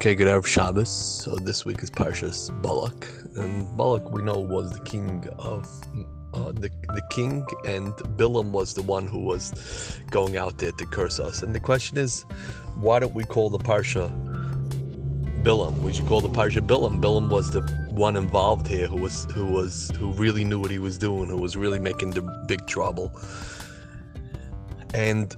Okay, good Erev Shabbos. So this week is Parshas Balak, and Balak we know was the king of uh, the the king, and Bilam was the one who was going out there to curse us. And the question is, why don't we call the parsha Bilam? We should call the parsha Bilam. Bilam was the one involved here, who was who was who really knew what he was doing, who was really making the big trouble. And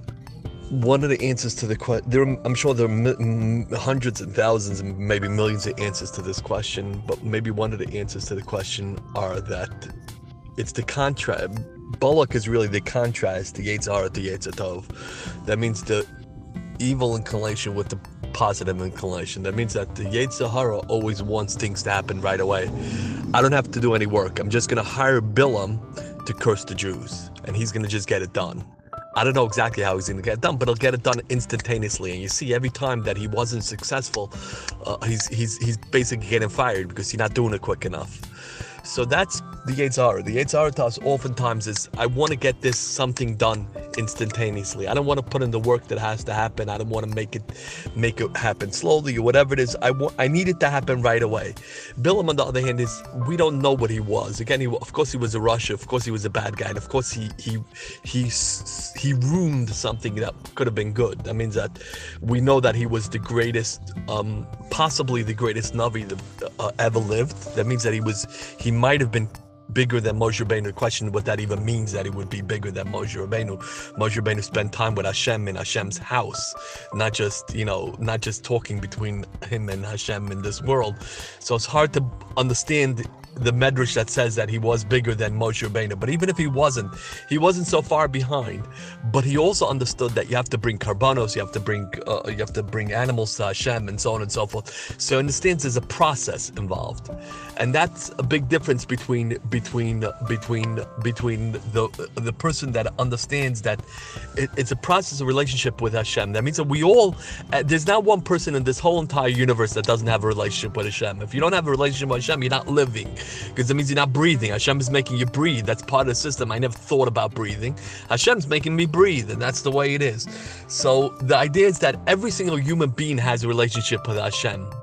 one of the answers to the question there i'm sure there are hundreds and thousands and maybe millions of answers to this question but maybe one of the answers to the question are that it's the contrast Balak is really the contrast the Yetzer Hara to Yetzer Tov that means the evil inclination with the positive inclination. That means that the Yetzer Hara always wants things to happen right away. I don't have to do any work. I'm just going to hire bilam to curse the jews and he's going to just get it done I don't know exactly how he's going to get it done, but he'll get it done instantaneously. And you see, every time that he wasn't successful, uh, he's he's he's basically getting fired because he's not doing it quick enough. So that's the Yetzer Hara. The Yetzer Hara to us oftentimes is I want to get this something done instantaneously. I don't want to put in the work that has to happen. I don't want to make it make it happen slowly or whatever it is. I want I need it to happen right away. Bilam on the other hand is we don't know what he was. Again, he of course he was a rasha. Of course he was a bad guy. And of course he he he he ruined something that could have been good. That means that we know that he was the greatest, um, possibly the greatest Navi that uh, ever lived. That means that he was he might have been bigger than Moshe Rabbeinu. Question what that even means that he would be bigger than Moshe Rabbeinu. Moshe Rabbeinu spent time with Hashem in Hashem's house, not just you know, not just talking between him and Hashem in this world. So it's hard to understand the medrash that says that he was bigger than Moshe Rabbeinu. But even if he wasn't, he wasn't so far behind. But he also understood that you have to bring karbanos, you have to bring uh, you have to bring animals to Hashem, and so on and so forth. So stance, there's a process involved, and that's a big difference between between between between the the person that understands that it, it's a process of relationship with Hashem. That means that we all uh, there's not one person in this whole entire universe that doesn't have a relationship with Hashem. If you don't have a relationship with Hashem, you're not living because it means you're not breathing. Hashem is making you breathe. That's part of the system. I never thought about breathing. Hashem's making me breathe, and that's the way it is. So the idea is that every single human being has a relationship with Hashem.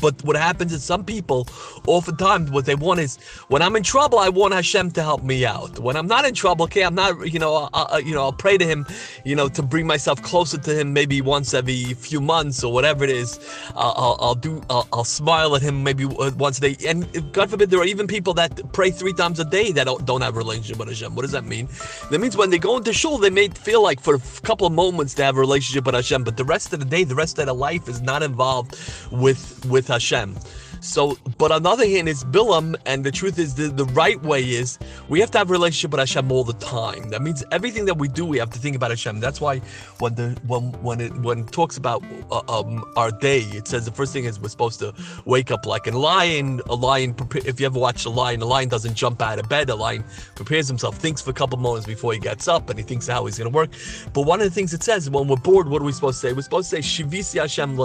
But what happens is some people, oftentimes, what they want is when I'm in trouble, I want Hashem to help me out. When I'm not in trouble, okay, I'm not, you know, uh, uh, you know, I'll pray to Him, you know, to bring myself closer to Him, maybe once every few months or whatever it is. Uh, I'll, I'll do, I'll, I'll, smile at Him maybe once a day. And God forbid, there are even people that pray three times a day that don't, don't have a relationship with Hashem. What does that mean? That means when they go into shul, they may feel like for a couple of moments they have a relationship with Hashem, but the rest of the day, the rest of their life is not involved with with Hashem. So, but on the other hand, it's Bilam, and the truth is, the, the right way is we have to have a relationship with Hashem all the time. That means everything that we do, we have to think about Hashem. That's why when the when when it when it talks about uh, um, our day, it says the first thing is we're supposed to wake up like a lion. A lion, if you ever watch a lion, a lion doesn't jump out of bed. A lion prepares himself, thinks for a couple moments before he gets up, and he thinks how he's going to work. But one of the things it says when we're bored, what are we supposed to say? We're supposed to say Shivisi Hashem.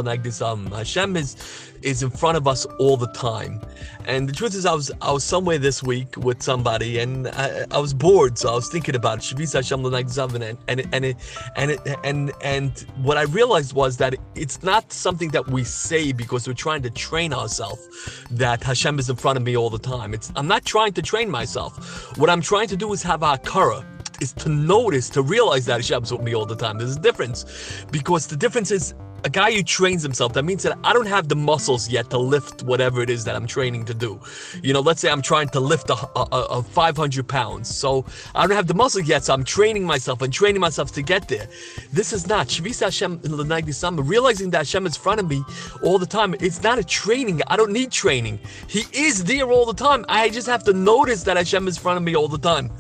Hashem is is in front of us all the time. And the truth is, I was I was somewhere this week with somebody, and I, I was bored, so I was thinking about Shavisa Hashem and and and it, and it, and and what I realized was that it's not something that we say because we're trying to train ourselves that Hashem is in front of me all the time. It's I'm not trying to train myself. What I'm trying to do is hakara is to notice, to realize that Hashem's with me all the time. There's a difference because the difference is a guy who trains himself, that means that I don't have the muscles yet to lift whatever it is that I'm training to do. You know, let's say I'm trying to lift a, a, a 500 pounds. So I don't have the muscles yet, so I'm training myself and training myself to get there. This is not Shavis Hashem Samba, realizing that Hashem is in front of me all the time. It's not a training. I don't need training. He is there all the time. I just have to notice that Hashem is in front of me all the time.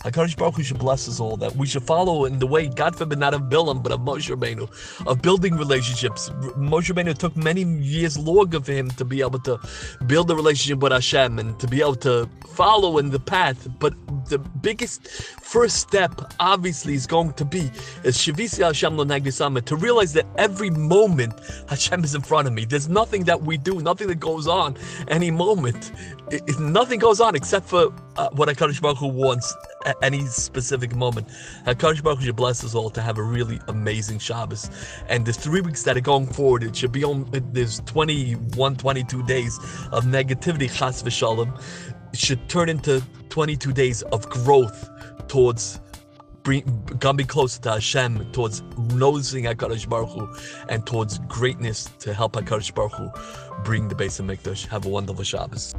HaKadosh Baruch Hu should bless us all, that we should follow in the way, God forbid, not of Bilam, but of Moshe Rabbeinu, of building relationships. Moshe Rabbeinu took many years longer for him to be able to build a relationship with Hashem and to be able to follow in the path. But the biggest first step, obviously, is going to be is Shavisi Hashem L'Nagisama, to realize that every moment Hashem is in front of me. There's nothing that we do, nothing that goes on any moment. It, it, nothing goes on except for uh, what HaKadosh Baruch Hu wants at any specific moment. Hakadosh Baruch Hu should bless us all to have a really amazing Shabbos. And the three weeks that are going forward, it should be on. There's 21, 22 days of negativity, chas v'shalom. It should turn into 22 days of growth towards becoming closer to Hashem, towards noticing HaKadosh Baruch Hu, and towards greatness to help HaKadosh Baruch Hu bring the Beis HaMikdash. Have a wonderful Shabbos.